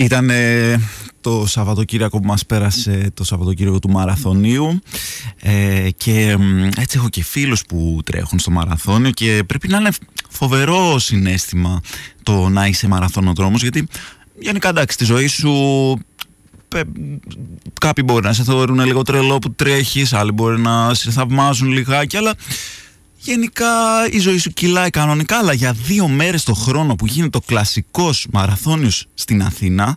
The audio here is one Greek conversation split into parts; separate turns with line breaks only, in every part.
Ήταν το Σαββατοκύριακο που μας πέρασε το Σαββατοκύριακο του Μαραθωνίου. Ε, και έτσι έχω και φίλους που τρέχουν στο Μαραθώνιο και πρέπει να είναι φοβερό συνέστημα το να είσαι μαραθωνοδρόμος γιατί γενικά εντάξει στη ζωή σου κάποιοι μπορεί να σε θεωρούν λίγο τρελό που τρέχεις άλλοι μπορεί να σε θαυμάζουν λιγάκι αλλά Γενικά η ζωή σου κυλάει κανονικά, αλλά για δύο μέρες το χρόνο που γίνεται το κλασικός μαραθώνιος στην Αθήνα,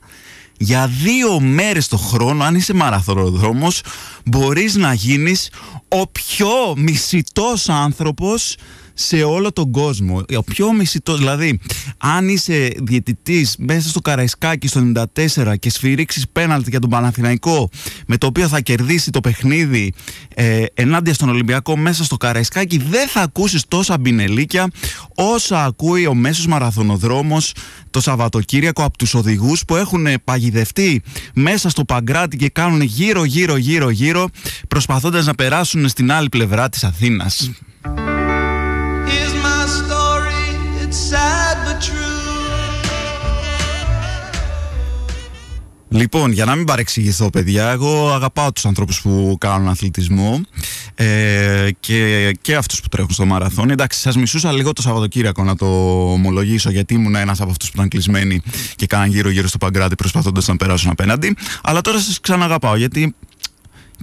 για δύο μέρες το χρόνο, αν είσαι μαραθωνοδρόμος, μπορείς να γίνεις ο πιο μισητός άνθρωπος σε όλο τον κόσμο. Ο πιο μισητός, δηλαδή, αν είσαι διαιτητής μέσα στο Καραϊσκάκι στο 94 και σφυρίξεις πέναλτι για τον Παναθηναϊκό με το οποίο θα κερδίσει το παιχνίδι ε, ενάντια στον Ολυμπιακό μέσα στο Καραϊσκάκι δεν θα ακούσεις τόσα μπινελίκια όσα ακούει ο μέσος μαραθωνοδρόμος το Σαββατοκύριακο από τους οδηγούς που έχουν παγιδευτεί μέσα στο Παγκράτη και κάνουν γύρω γύρω γύρω γύρω προσπαθώντας να περάσουν στην άλλη πλευρά της Αθήνας. Λοιπόν, για να μην παρεξηγηθώ, παιδιά, εγώ αγαπάω τους ανθρώπους που κάνουν αθλητισμό ε, και, και αυτούς που τρέχουν στο μαραθώνι. Εντάξει, σας μισούσα λίγο το Σαββατοκύριακο να το ομολογήσω, γιατί ήμουν ένας από αυτούς που ήταν κλεισμένοι και κάναν γύρω-γύρω στο Παγκράτη προσπαθώντας να περάσουν απέναντι. Αλλά τώρα σας ξαναγαπάω, γιατί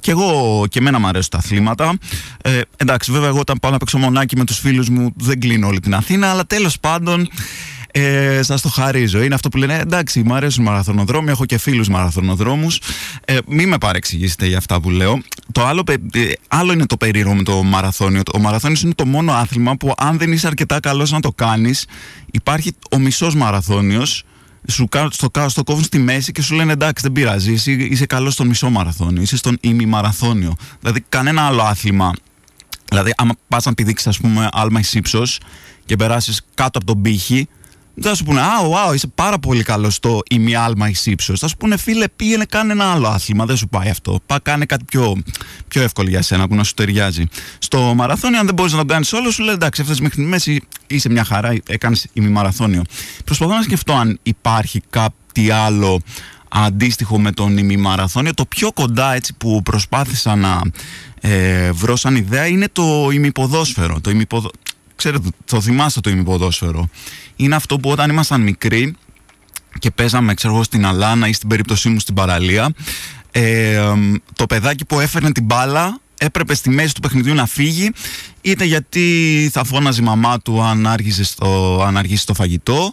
και εγώ και εμένα μου αρέσουν τα αθλήματα. Ε, εντάξει, βέβαια, εγώ όταν πάω να παίξω μονάκι με τους φίλους μου δεν κλείνω όλη την Αθήνα, αλλά τέλος πάντων ε, σας το χαρίζω. Είναι αυτό που λένε εντάξει, μου αρέσουν μαραθωνοδρόμοι, έχω και φίλους μαραθωνοδρόμους. Ε, μην με παρεξηγήσετε για αυτά που λέω. Το άλλο, ε, άλλο είναι το περίεργο με το μαραθώνιο. Ο μαραθώνιος είναι το μόνο άθλημα που αν δεν είσαι αρκετά καλός να το κάνεις, υπάρχει ο μισός μαραθώνιος σου στο, στο κόβουν στη μέση και σου λένε εντάξει δεν πειράζει, είσαι, είσαι καλός στον μισό μαραθώνιο, είσαι στον ημιμαραθώνιο. Δηλαδή κανένα άλλο άθλημα. Δηλαδή άμα πας να πηδήξεις ας πούμε άλμα εις ύψος και περάσεις κάτω από τον πύχη δεν θα σου πούνε, Α, wow, είσαι πάρα πολύ καλός στο ημιάλμα ει ύψος. Θα σου πούνε, φίλε, πήγαινε, κάνε ένα άλλο άθλημα. Δεν σου πάει αυτό. Πά, κάνε κάτι πιο, πιο εύκολο για σένα που να σου ταιριάζει. Στο μαραθώνιο, αν δεν μπορείς να το κάνεις όλο, σου λέει εντάξει, έφτασες μέχρι τη μέση, είσαι μια χαρά, έκανες ημιμαραθώνιο. Προσπαθώ να σκεφτώ αν υπάρχει κάτι άλλο αντίστοιχο με τον ημιμαραθώνιο. Το πιο κοντά έτσι που προσπάθησα να ε, βρω σαν ιδέα είναι το ημιποδόσφαιρο. Το ημιποδο... Ξέρετε, το θυμάστε το ημιποδόσφαιρο. Είναι αυτό που όταν ήμασταν μικροί και παίζαμε ξέρω εγώ στην Αλάνα ή στην περίπτωσή μου στην παραλία ε, το παιδάκι που έφερνε την μπάλα έπρεπε στη μέση του παιχνιδιού να φύγει. Είτε γιατί θα φώναζε η μαμά του αν άργησε στο, αν αργήσει το φαγητό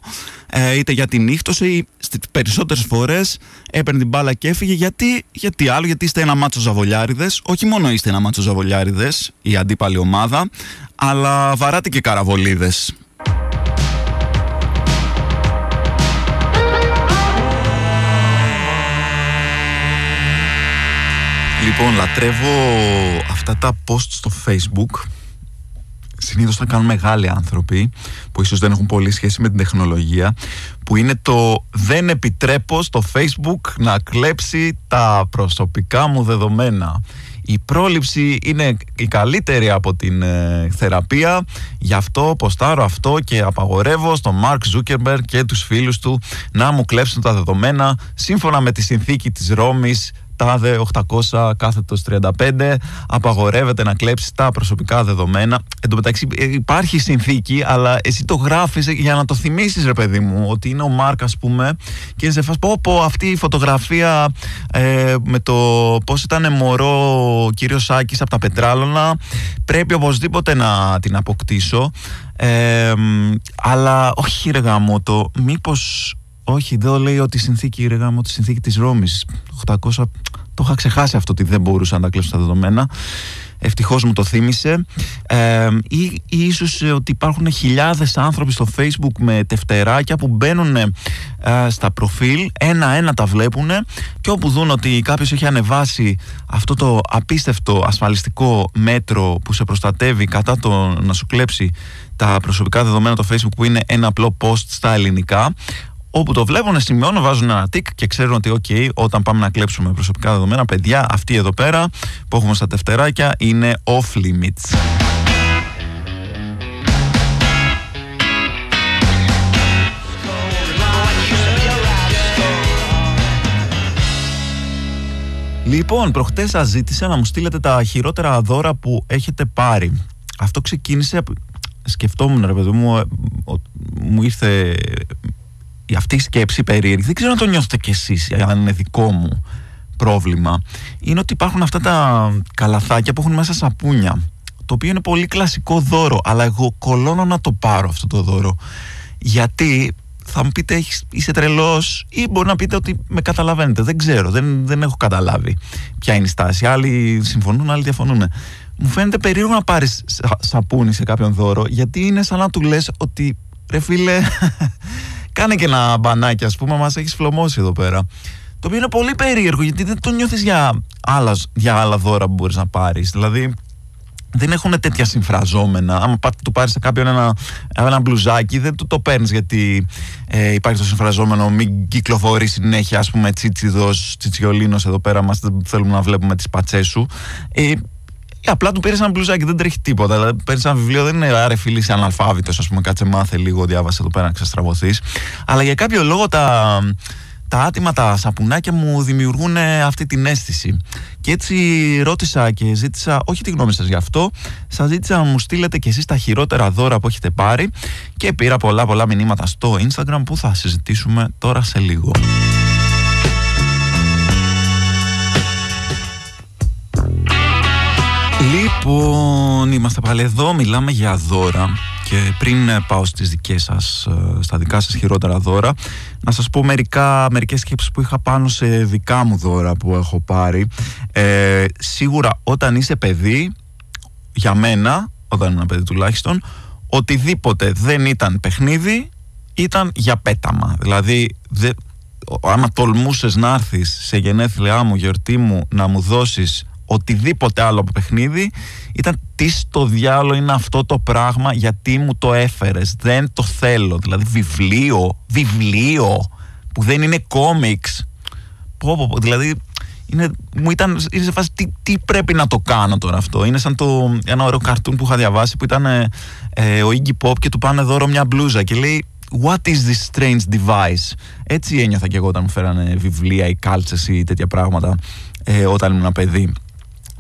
ε, είτε για την νύχτωση ή στις περισσότερες φορές έπαιρνε την μπάλα και έφυγε. Γιατί, γιατί άλλο γιατί είστε ένα μάτσο ζαβολιάριδες. Όχι μόνο είστε ένα μάτσο ζαβολιάριδες η αντίπαλη ομάδα αλλά βαράτε και καραβολίδες Λοιπόν, λατρεύω αυτά τα post στο facebook. Συνήθως τα κάνουν μεγάλοι άνθρωποι που ίσως δεν έχουν πολύ σχέση με την τεχνολογία που είναι το δεν επιτρέπω στο facebook να κλέψει τα προσωπικά μου δεδομένα η πρόληψη είναι η καλύτερη από την ε, θεραπεία. Γι' αυτό ποστάρω αυτό και απαγορεύω στον Mark Zuckerberg και τους φίλους του να μου κλέψουν τα δεδομένα σύμφωνα με τη συνθήκη της Ρώμης τάδε 800 κάθετος 35 απαγορεύεται να κλέψεις τα προσωπικά δεδομένα. Εν τω μεταξύ ε, υπάρχει συνθήκη αλλά εσύ το γράφεις για να το θυμίσεις ρε παιδί μου ότι είναι ο Μάρκ ας πούμε και σε φας πω πω αυτή η φωτογραφία ε, με το πως ήταν μωρό ο κύριος Σάκης από τα Πετράλωνα πρέπει οπωσδήποτε να την αποκτήσω. Ε, αλλά όχι ρε γάμο το μήπως όχι, δεν λέει ότι η συνθήκη, ρε γάμο, τη συνθήκη της Ρώμης 800 Το είχα ξεχάσει αυτό ότι δεν μπορούσα να τα κλείσω τα δεδομένα. Ευτυχώς μου το θύμισε ε, ή, ή ίσως ότι υπάρχουν χιλιάδες άνθρωποι στο facebook με τευτεράκια που μπαίνουν ε, στα προφίλ ένα-ένα τα βλέπουν και όπου δουν ότι κάποιος έχει ανεβάσει αυτό το απίστευτο ασφαλιστικό μέτρο που σε προστατεύει κατά το να σου κλέψει τα προσωπικά δεδομένα το facebook που είναι ένα απλό post στα ελληνικά όπου το βλέπουν, σημειώνουν, βάζουν ένα τικ και ξέρουν ότι, OK, όταν πάμε να κλέψουμε προσωπικά δεδομένα, παιδιά, αυτοί εδώ πέρα που έχουμε στα τευτεράκια είναι off limits. Λοιπόν, προχτές σας ζήτησα να μου στείλετε τα χειρότερα δώρα που έχετε πάρει. Αυτό ξεκίνησε, σκεφτόμουν ρε παιδί μου, ε, μου ήρθε αυτή η σκέψη περίεργη, δεν ξέρω αν το νιώθετε κι εσείς, αν είναι δικό μου πρόβλημα, είναι ότι υπάρχουν αυτά τα καλαθάκια που έχουν μέσα σαπούνια, το οποίο είναι πολύ κλασικό δώρο, αλλά εγώ κολώνω να το πάρω αυτό το δώρο. Γιατί θα μου πείτε είσαι τρελός ή μπορεί να πείτε ότι με καταλαβαίνετε. Δεν ξέρω, δεν, δεν έχω καταλάβει ποια είναι η στάση. Άλλοι συμφωνούν, άλλοι διαφωνούν. Μου φαίνεται περίεργο να πάρεις σαπούνι σε κάποιον δώρο γιατί είναι σαν να του λες ότι ρε φίλε Κάνε και ένα μπανάκι, ας πούμε, μας έχεις φλωμώσει εδώ πέρα. Το οποίο είναι πολύ περίεργο γιατί δεν το νιώθεις για, άλλα, για άλλα δώρα που μπορείς να πάρεις. Δηλαδή, δεν έχουν τέτοια συμφραζόμενα. Άμα του πάρεις σε κάποιον ένα, ένα μπλουζάκι, δεν του το παίρνεις γιατί ε, υπάρχει το συμφραζόμενο. Μην κυκλοφορείς συνέχεια, ας πούμε, τσίτσιδος, τσιτσιολίνος εδώ πέρα. Μας θέλουμε να βλέπουμε τις πατσές σου. Ε, ή απλά του πήρε ένα μπλουζάκι, δεν τρέχει τίποτα. Δηλαδή, παίρνει ένα βιβλίο, δεν είναι άρε φίλη, είσαι αναλφάβητο, ας πούμε, κάτσε μάθε λίγο, διάβασε εδώ πέρα να ξεστραβωθείς. Αλλά για κάποιο λόγο τα, τα άτιμα, τα σαπουνάκια μου δημιουργούν αυτή την αίσθηση. Και έτσι ρώτησα και ζήτησα, όχι τη γνώμη σας γι' αυτό, σας ζήτησα να μου στείλετε κι εσείς τα χειρότερα δώρα που έχετε πάρει και πήρα πολλά πολλά μηνύματα στο Instagram που θα συζητήσουμε τώρα σε λίγο. Λοιπόν, είμαστε πάλι εδώ, μιλάμε για δώρα και πριν ε, πάω στις δικές σας, ε, στα δικά σας χειρότερα δώρα να σας πω μερικά, μερικές σκέψεις που είχα πάνω σε δικά μου δώρα που έχω πάρει. Ε, σίγουρα όταν είσαι παιδί για μένα, όταν είναι ένα παιδί τουλάχιστον οτιδήποτε δεν ήταν παιχνίδι ήταν για πέταμα. Δηλαδή δε, άμα τολμούσες να έρθεις σε γενέθλιά μου, γιορτή μου να μου δώσεις οτιδήποτε άλλο από παιχνίδι ήταν τι στο διάλογο είναι αυτό το πράγμα γιατί μου το έφερες δεν το θέλω δηλαδή βιβλίο, βιβλίο που δεν είναι κόμιξ. Πω, πω, πω, δηλαδή είναι, μου ήταν είναι σε φάση τι, τι, πρέπει να το κάνω τώρα αυτό. Είναι σαν το, ένα ωραίο καρτούν που είχα διαβάσει που ήταν ε, ε, ο Iggy Pop και του πάνε δώρο μια μπλούζα και λέει What is this strange device; Έτσι ένιωθα και εγώ όταν μου φέρανε βιβλία ή κάλτσες ή τέτοια πράγματα ε, όταν ήμουν παιδί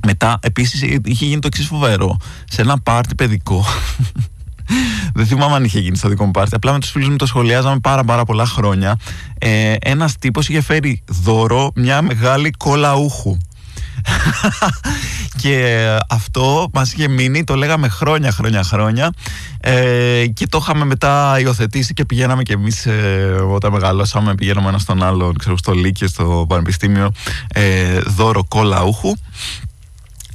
μετά, επίσης, είχε γίνει το εξής φοβερό. Σε ένα πάρτι παιδικό. Δεν θυμάμαι αν είχε γίνει στο δικό μου πάρτι. Απλά με τους φίλους μου το σχολιάζαμε πάρα, πάρα πολλά χρόνια. Ε, Ένας τύπος είχε φέρει δώρο μια μεγάλη κολαούχου. και αυτό μας είχε μείνει, το λέγαμε χρόνια χρόνια χρόνια ε, και το είχαμε μετά υιοθετήσει και πηγαίναμε και εμείς ε, όταν μεγαλώσαμε πηγαίναμε ένα στον άλλο ξέρω, στο Λύκειο, στο Πανεπιστήμιο ε, δώρο κολαούχου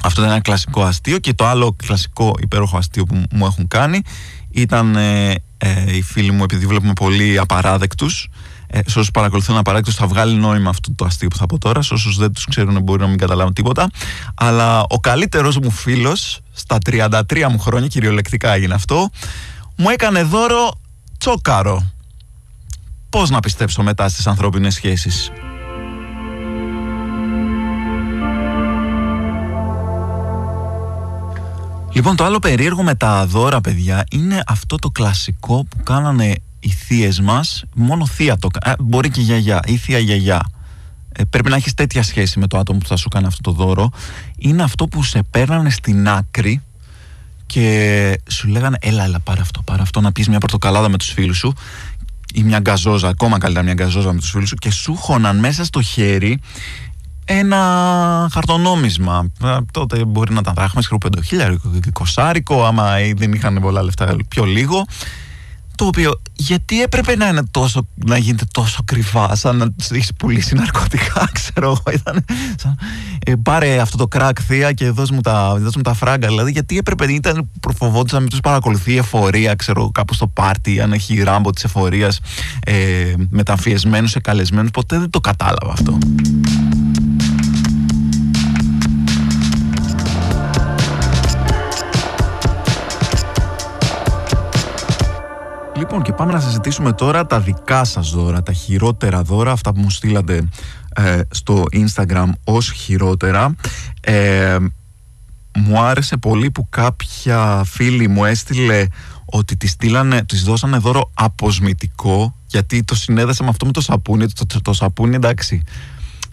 αυτό ήταν ένα κλασικό αστείο και το άλλο κλασικό υπέροχο αστείο που μου έχουν κάνει ήταν ε, ε, οι φίλοι μου επειδή βλέπουμε πολύ απαράδεκτους ε, σε όσους παρακολουθούν απαράδεκτους θα βγάλει νόημα αυτό το αστείο που θα πω τώρα σε όσους δεν τους ξέρουν μπορεί να μην καταλάβουν τίποτα. Αλλά ο καλύτερος μου φίλος στα 33 μου χρόνια κυριολεκτικά έγινε αυτό μου έκανε δώρο τσόκαρο. Πώς να πιστέψω μετά στις ανθρώπινες σχέσεις; Λοιπόν, το άλλο περίεργο με τα δώρα, παιδιά, είναι αυτό το κλασικό που κάνανε οι θείες μας. Μόνο θεία το κάνει. Μπορεί και γιαγιά ή θεία γιαγιά. Ε, πρέπει να έχεις τέτοια σχέση με το άτομο που θα σου κάνει αυτό το δώρο. Είναι αυτό που σε παίρνανε στην άκρη και σου λέγανε έλα, έλα, πάρε αυτό, πάρε αυτό να πεις μια πορτοκαλάδα με τους φίλους σου ή μια γκαζόζα, ακόμα καλύτερα μια γκαζόζα με τους φίλους σου και σου χώναν μέσα στο χέρι ένα χαρτονόμισμα. Ε, τότε μπορεί να ήταν δράχμες, χρόνο πεντοχίλιαρικο, κοσάρικο, άμα δεν είχαν πολλά λεφτά πιο λίγο. το οποίο γιατί έπρεπε να, είναι τόσο, να γίνεται τόσο κρυφά σαν να του έχεις πουλήσει ναρκωτικά ξέρω εγώ ήταν σαν, ε, πάρε αυτό το κράκ θεία και δώσ' μου τα, δώσ μου τα φράγκα δηλαδή γιατί έπρεπε ήταν προφοβόντουσαν να μην τους παρακολουθεί η εφορία ξέρω κάπου στο πάρτι αν έχει ράμπο της εφορίας ε, μεταμφιεσμένους σε καλεσμένους ποτέ δεν το κατάλαβα αυτό Λοιπόν και πάμε να συζητήσουμε τώρα τα δικά σας δώρα, τα χειρότερα δώρα, αυτά που μου στείλατε ε, στο Instagram ως χειρότερα. Ε, μου άρεσε πολύ που κάποια φίλη μου έστειλε ότι τη στείλανε, της δώσανε δώρο αποσμητικό γιατί το συνέδεσα με αυτό με το σαπούνι, το, το, το σαπούνι εντάξει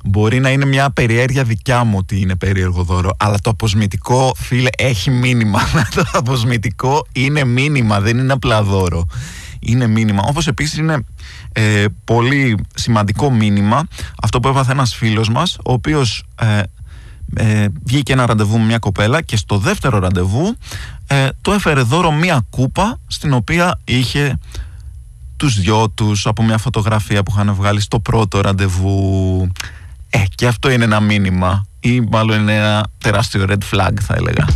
Μπορεί να είναι μια περιέργεια δικιά μου ότι είναι περίεργο δώρο, αλλά το αποσμητικό, φίλε, έχει μήνυμα. το αποσμητικό είναι μήνυμα, δεν είναι απλά δώρο. Είναι μήνυμα. Όπως επίσης είναι ε, πολύ σημαντικό μήνυμα αυτό που έβαθε ένας φίλος μας, ο οποίος ε, ε, βγήκε ένα ραντεβού με μια κοπέλα και στο δεύτερο ραντεβού ε, το έφερε δώρο μια κούπα στην οποία είχε τους δυο τους από μια φωτογραφία που είχαν βγάλει στο πρώτο ραντεβού ε, και αυτό είναι ένα μήνυμα ή μάλλον είναι ένα τεράστιο red flag θα έλεγα.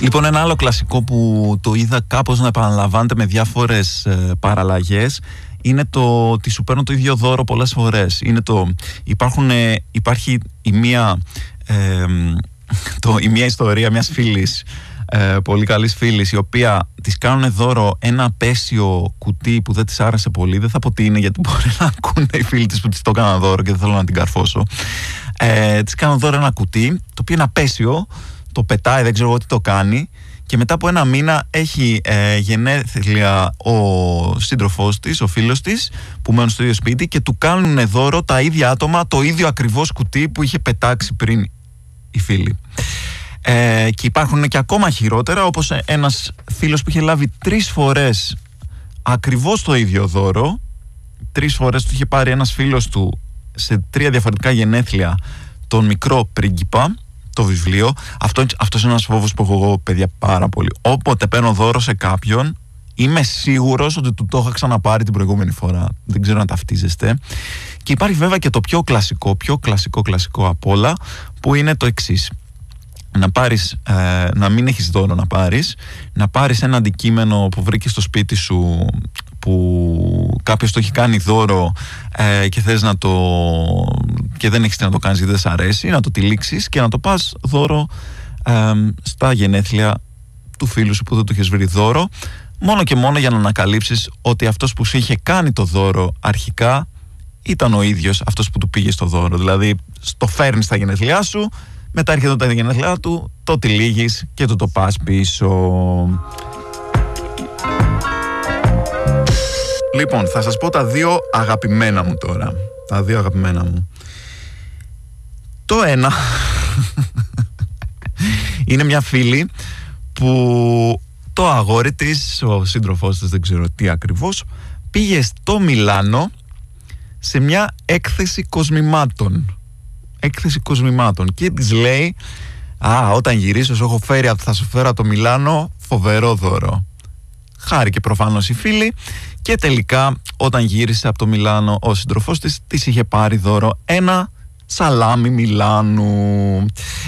Λοιπόν, ένα άλλο κλασικό που το είδα κάπως να επαναλαμβάνεται με διάφορες ε, παραλλαγές είναι το ότι σου παίρνω το ίδιο δώρο πολλές φορές. Είναι το, υπάρχουν, υπάρχει η μία, ε, το, η μία ιστορία μιας φίλης ε, πολύ καλής φίλης, η οποία της κάνουν δώρο ένα απέσιο κουτί που δεν της άρεσε πολύ. Δεν θα πω τι είναι, γιατί μπορεί να ακούνε οι φίλοι της που της το έκανα δώρο και δεν θέλω να την καρφώσω. Ε, της κάνουν δώρο ένα κουτί, το οποίο είναι απέσιο, το πετάει, δεν ξέρω εγώ τι το κάνει. Και μετά από ένα μήνα έχει ε, γενέθλια ο σύντροφός της, ο φίλος της, που μένουν στο ίδιο σπίτι και του κάνουν δώρο τα ίδια άτομα το ίδιο ακριβώς κουτί που είχε πετάξει πριν η φίλη. Ε, και υπάρχουν και ακόμα χειρότερα όπως ένας φίλος που είχε λάβει τρεις φορές ακριβώς το ίδιο δώρο τρεις φορές του είχε πάρει ένας φίλος του σε τρία διαφορετικά γενέθλια τον μικρό πρίγκιπα το βιβλίο. Αυτό, αυτός είναι ένας φόβος που έχω εγώ παιδιά πάρα πολύ. Όποτε παίρνω δώρο σε κάποιον είμαι σίγουρος ότι του το είχα ξαναπάρει την προηγούμενη φορά. Δεν ξέρω αν ταυτίζεστε. Και υπάρχει βέβαια και το πιο κλασικό πιο κλασικό κλασικό απ' όλα που είναι το εξής. Να πάρεις, ε, να μην έχεις δώρο να πάρεις, να πάρεις ένα αντικείμενο που βρήκες στο σπίτι σου που κάποιος το έχει κάνει δώρο ε, και θες να το και δεν έχεις τι να το κάνεις γιατί δεν σ' αρέσει να το τυλίξεις και να το πας δώρο ε, στα γενέθλια του φίλου σου που δεν το έχεις βρει δώρο μόνο και μόνο για να ανακαλύψεις ότι αυτός που σου είχε κάνει το δώρο αρχικά ήταν ο ίδιος αυτός που του πήγε στο δώρο δηλαδή το φέρνεις στα γενέθλιά σου μετά έρχεται τα γενέθλιά του, το τυλίγεις και του το πας πίσω. Λοιπόν, θα σας πω τα δύο αγαπημένα μου τώρα. Τα δύο αγαπημένα μου. Το ένα είναι μια φίλη που το αγόρι της, ο σύντροφός της δεν ξέρω τι ακριβώς, πήγε στο Μιλάνο σε μια έκθεση κοσμημάτων έκθεση κοσμημάτων και της λέει Α, όταν γυρίσω, σου έχω φέρει, θα σου φέρω το Μιλάνο φοβερό δώρο. Χάρηκε προφανώς η φίλη και τελικά όταν γύρισε από το Μιλάνο ο συντροφός της της είχε πάρει δώρο ένα σαλάμι Μιλάνου.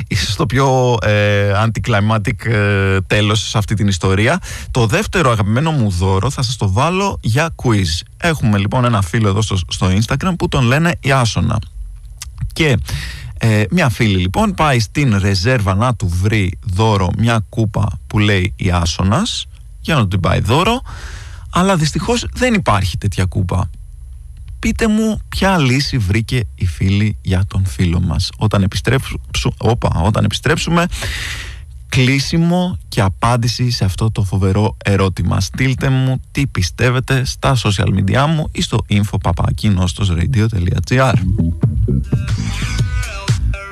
Ίσως το πιο ε, anticlimactic ε, τέλος σε αυτή την ιστορία. Το δεύτερο αγαπημένο μου δώρο θα σας το βάλω για quiz. Έχουμε λοιπόν ένα φίλο εδώ στο, στο Instagram που τον λένε Ιάσονα. Και ε, μια φίλη λοιπόν πάει στην ρεζέρβα να του βρει δώρο μια κούπα που λέει η Άσονας για να του την πάει δώρο αλλά δυστυχώς δεν υπάρχει τέτοια κούπα. Πείτε μου ποια λύση βρήκε η φίλη για τον φίλο μας. Όταν, όπα, όταν επιστρέψουμε κλείσιμο και απάντηση σε αυτό το φοβερό ερώτημα. Στείλτε μου τι πιστεύετε στα social media μου ή στο info.papakinostos.radio.gr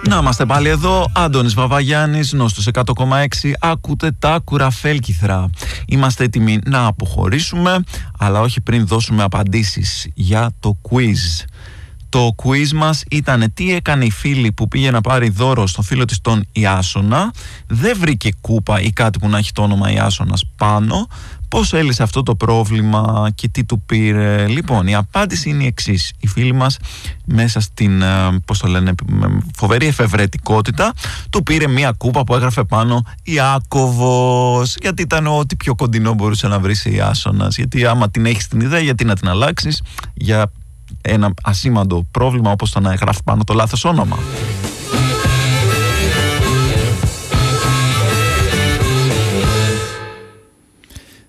να είμαστε πάλι εδώ, Άντωνης Βαβαγιάννης, Νόστος 100,6, ακούτε τα κουραφέλκυθρα. Είμαστε έτοιμοι να αποχωρήσουμε, αλλά όχι πριν δώσουμε απαντήσεις για το quiz.
Το quiz μας ήταν τι έκανε η φίλη που πήγε να πάρει δώρο στο φίλο της τον Ιάσονα. Δεν βρήκε κούπα ή κάτι που να έχει το όνομα Ιάσονας πάνω. Πώς έλυσε αυτό το πρόβλημα και τι του πήρε. Λοιπόν, η απάντηση είναι η εξής. Η φίλη μας μέσα στην, ε, πώς το λένε, φοβερή εφευρετικότητα του πήρε μια κούπα που έγραφε πάνω Ιάκωβος γιατί ήταν ό,τι πιο κοντινό μπορούσε να βρει σε Ιάσονας γιατί άμα την έχεις την ιδέα γιατί να την αλλάξεις για ένα ασήμαντο πρόβλημα όπως το να γράφει πάνω το λάθος όνομα.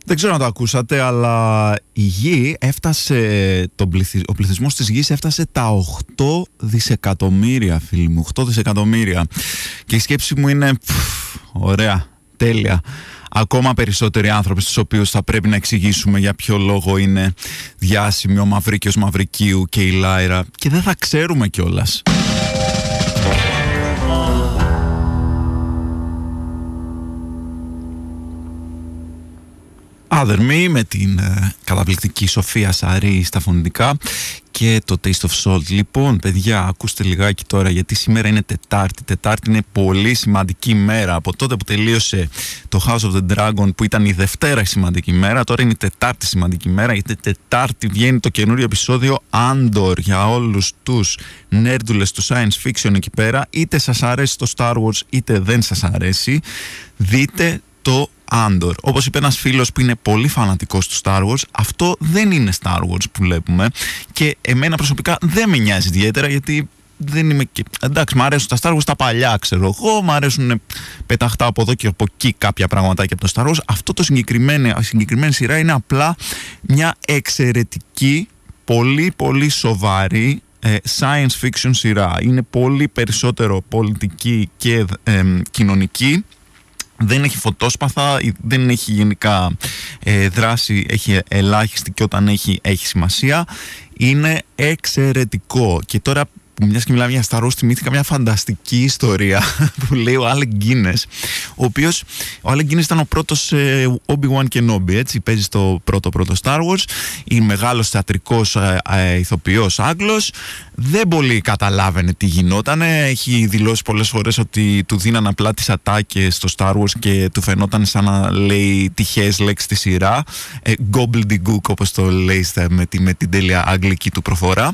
Δεν ξέρω αν το ακούσατε, αλλά η γη έφτασε, το ο πληθυσμός της γης έφτασε τα 8 δισεκατομμύρια, φίλοι μου, 8 δισεκατομμύρια. Και η σκέψη μου είναι, ωραία, τέλεια. Ακόμα περισσότεροι άνθρωποι στους οποίους θα πρέπει να εξηγήσουμε για ποιο λόγο είναι διάσημοι ο Μαυρίκιος Μαυρικίου και η Λάιρα και δεν θα ξέρουμε κιόλας. Άδερμη με την ε, καταπληκτική Σοφία Σαρή στα φωνητικά και το Taste of Salt. Λοιπόν, παιδιά, ακούστε λιγάκι τώρα γιατί σήμερα είναι Τετάρτη. Τετάρτη είναι πολύ σημαντική μέρα. Από τότε που τελείωσε το House of the Dragon που ήταν η Δευτέρα σημαντική μέρα, τώρα είναι η Τετάρτη σημαντική μέρα γιατί Τετάρτη βγαίνει το καινούριο επεισόδιο Andor για όλους τους νέρντουλες του science fiction εκεί πέρα. Είτε σας αρέσει το Star Wars είτε δεν σας αρέσει. Δείτε το Άντορ. Όπως είπε ένας φίλος που είναι πολύ φανατικός του Star Wars, αυτό δεν είναι Star Wars που βλέπουμε και εμένα προσωπικά δεν με νοιάζει ιδιαίτερα γιατί δεν είμαι και... Εντάξει, μου αρέσουν τα Star Wars τα παλιά, ξέρω εγώ. Μου αρέσουν πεταχτά από εδώ και από εκεί κάποια πραγματάκια από το Star Wars. Αυτό το συγκεκριμένο, η συγκεκριμένη σειρά είναι απλά μια εξαιρετική, πολύ πολύ σοβαρή ε, science fiction σειρά. Είναι πολύ περισσότερο πολιτική και ε, κοινωνική δεν έχει φωτόσπαθα, δεν έχει γενικά ε, δράση, έχει ελάχιστη και όταν έχει, έχει σημασία. Είναι εξαιρετικό. Και τώρα που μιας και μιλάμε για Star Wars, θυμήθηκα μια φανταστική ιστορία που λέει ο Alec Guinness, ο οποίος ο Alec Guinness ήταν ο πρώτος ε, Obi-Wan Kenobi, έτσι, παίζει στο πρώτο πρώτο Star Wars, η μεγάλος θεατρικός ε, ε, ηθοποιός Άγγλος, δεν πολύ καταλάβαινε τι γινόταν, έχει δηλώσει πολλές φορές ότι του δίναν απλά τις ατάκες στο Star Wars και του φαινόταν σαν να λέει τυχαίες λέξεις στη σειρά, ε, gobbledygook όπως το λέει με, με την τέλεια αγγλική του προφορά.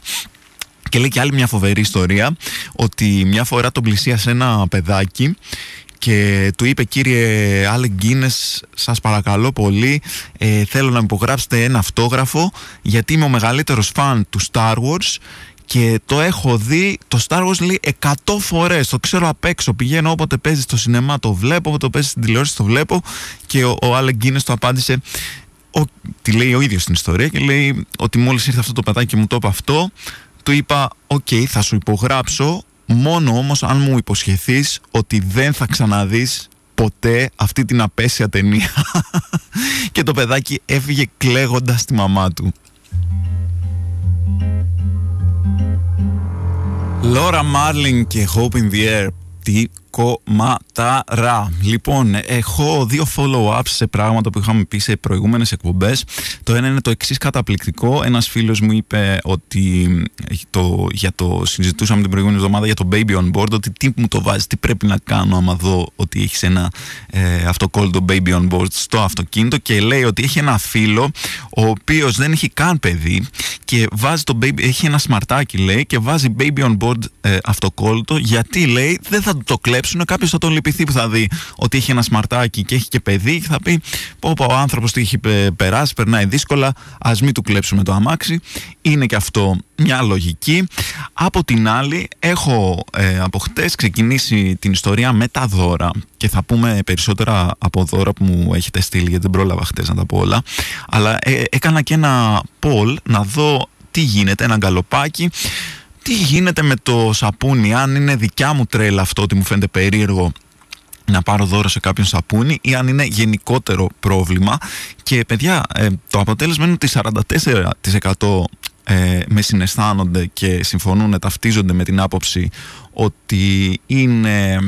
Και λέει και άλλη μια φοβερή ιστορία ότι μια φορά τον πλησίασε ένα παιδάκι και του είπε κύριε Άλε Γκίνες σας παρακαλώ πολύ ε, θέλω να υπογράψετε ένα αυτόγραφο γιατί είμαι ο μεγαλύτερος φαν του Star Wars και το έχω δει το Star Wars λέει 100 φορές. Το ξέρω απ' έξω πηγαίνω όποτε παίζει στο σινεμά το βλέπω όποτε παίζει στην τηλεόραση το βλέπω και ο, ο Άλε Γκίνες το απάντησε ο, τη λέει ο ίδιος στην ιστορία και λέει ότι μόλις ήρθε αυτό το παιδάκι και μου το είπε αυτό του είπα «OK, θα σου υπογράψω, μόνο όμως αν μου υποσχεθείς ότι δεν θα ξαναδείς ποτέ αυτή την απαίσια ταινία». και το παιδάκι έφυγε κλαίγοντας στη μαμά του. Λόρα Μάρλινγκ και Hope in the Air. Τι κομματάρα. Λοιπόν, έχω δύο follow-ups σε πράγματα που είχαμε πει σε προηγούμενες εκπομπές. Το ένα είναι το εξής καταπληκτικό. Ένας φίλος μου είπε ότι το, για το συζητούσαμε την προηγούμενη εβδομάδα για το baby on board, ότι τι μου το βάζει, τι πρέπει να κάνω άμα δω ότι έχεις ένα ε, αυτοκόλλητο baby on board στο αυτοκίνητο και λέει ότι έχει ένα φίλο ο οποίος δεν έχει καν παιδί και βάζει το baby, έχει ένα σμαρτάκι λέει και βάζει baby on board ε, αυτοκόλλητο γιατί λέει δεν θα το κλέψει κλέψουν, κάποιος θα τον λυπηθεί που θα δει ότι έχει ένα σμαρτάκι και έχει και παιδί και θα πει: Πω, πω ο άνθρωπος τι έχει περάσει, περνάει δύσκολα, ας μην του κλέψουμε το αμάξι. Είναι και αυτό μια λογική. Από την άλλη, έχω ε, από χτες ξεκινήσει την ιστορία με τα δώρα και θα πούμε περισσότερα από δώρα που μου έχετε στείλει, γιατί δεν πρόλαβα χτες να τα πω όλα. Αλλά ε, έκανα και ένα poll να δω τι γίνεται, ένα γκαλοπάκι τι γίνεται με το σαπούνι, αν είναι δικιά μου τρέλα αυτό ότι μου φαίνεται περίεργο να πάρω δώρο σε κάποιον σαπούνι ή αν είναι γενικότερο πρόβλημα. Και παιδιά ε, το αποτέλεσμα είναι ότι 44% ε, με συναισθάνονται και συμφωνούν, ταυτίζονται με την άποψη ότι είναι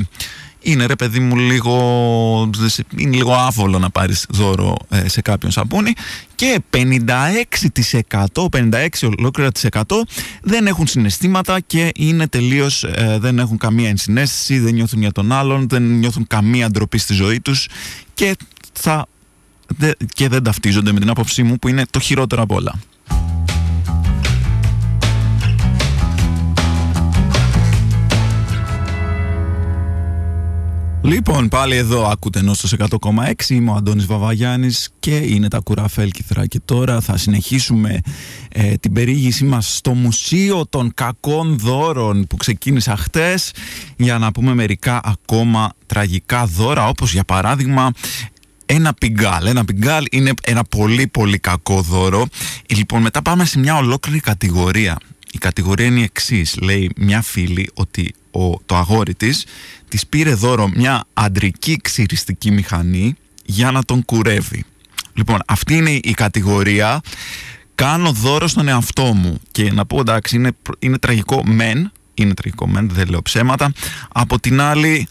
είναι ρε παιδί μου λίγο, είναι λίγο άβολο να πάρεις δώρο ε, σε κάποιον σαπούνι και 56%, 56 ολόκληρα της 100 δεν έχουν συναισθήματα και είναι τελείως, ε, δεν έχουν καμία ενσυναίσθηση, δεν νιώθουν για τον άλλον, δεν νιώθουν καμία ντροπή στη ζωή τους και, θα, και δεν ταυτίζονται με την άποψή μου που είναι το χειρότερο από όλα. Λοιπόν, πάλι εδώ ακούτε ενώ στο 100,6 είμαι ο Αντώνης Βαβαγιάννης και είναι τα κουραφέλ κυθρά και τώρα θα συνεχίσουμε ε, την περιήγησή μας στο Μουσείο των Κακών Δώρων που ξεκίνησα χτες για να πούμε μερικά ακόμα τραγικά δώρα όπως για παράδειγμα ένα πιγκάλ. Ένα πιγκάλ είναι ένα πολύ πολύ κακό δώρο. Λοιπόν, μετά πάμε σε μια ολόκληρη κατηγορία. Η κατηγορία είναι η εξής. Λέει μια φίλη ότι ο, το αγόρι της της πήρε δώρο μια αντρική ξυριστική μηχανή για να τον κουρεύει. Λοιπόν, αυτή είναι η κατηγορία. Κάνω δώρο στον εαυτό μου. Και να πω εντάξει, είναι, είναι τραγικό μεν, είναι τραγικό μεν, δεν λέω ψέματα. Από την άλλη,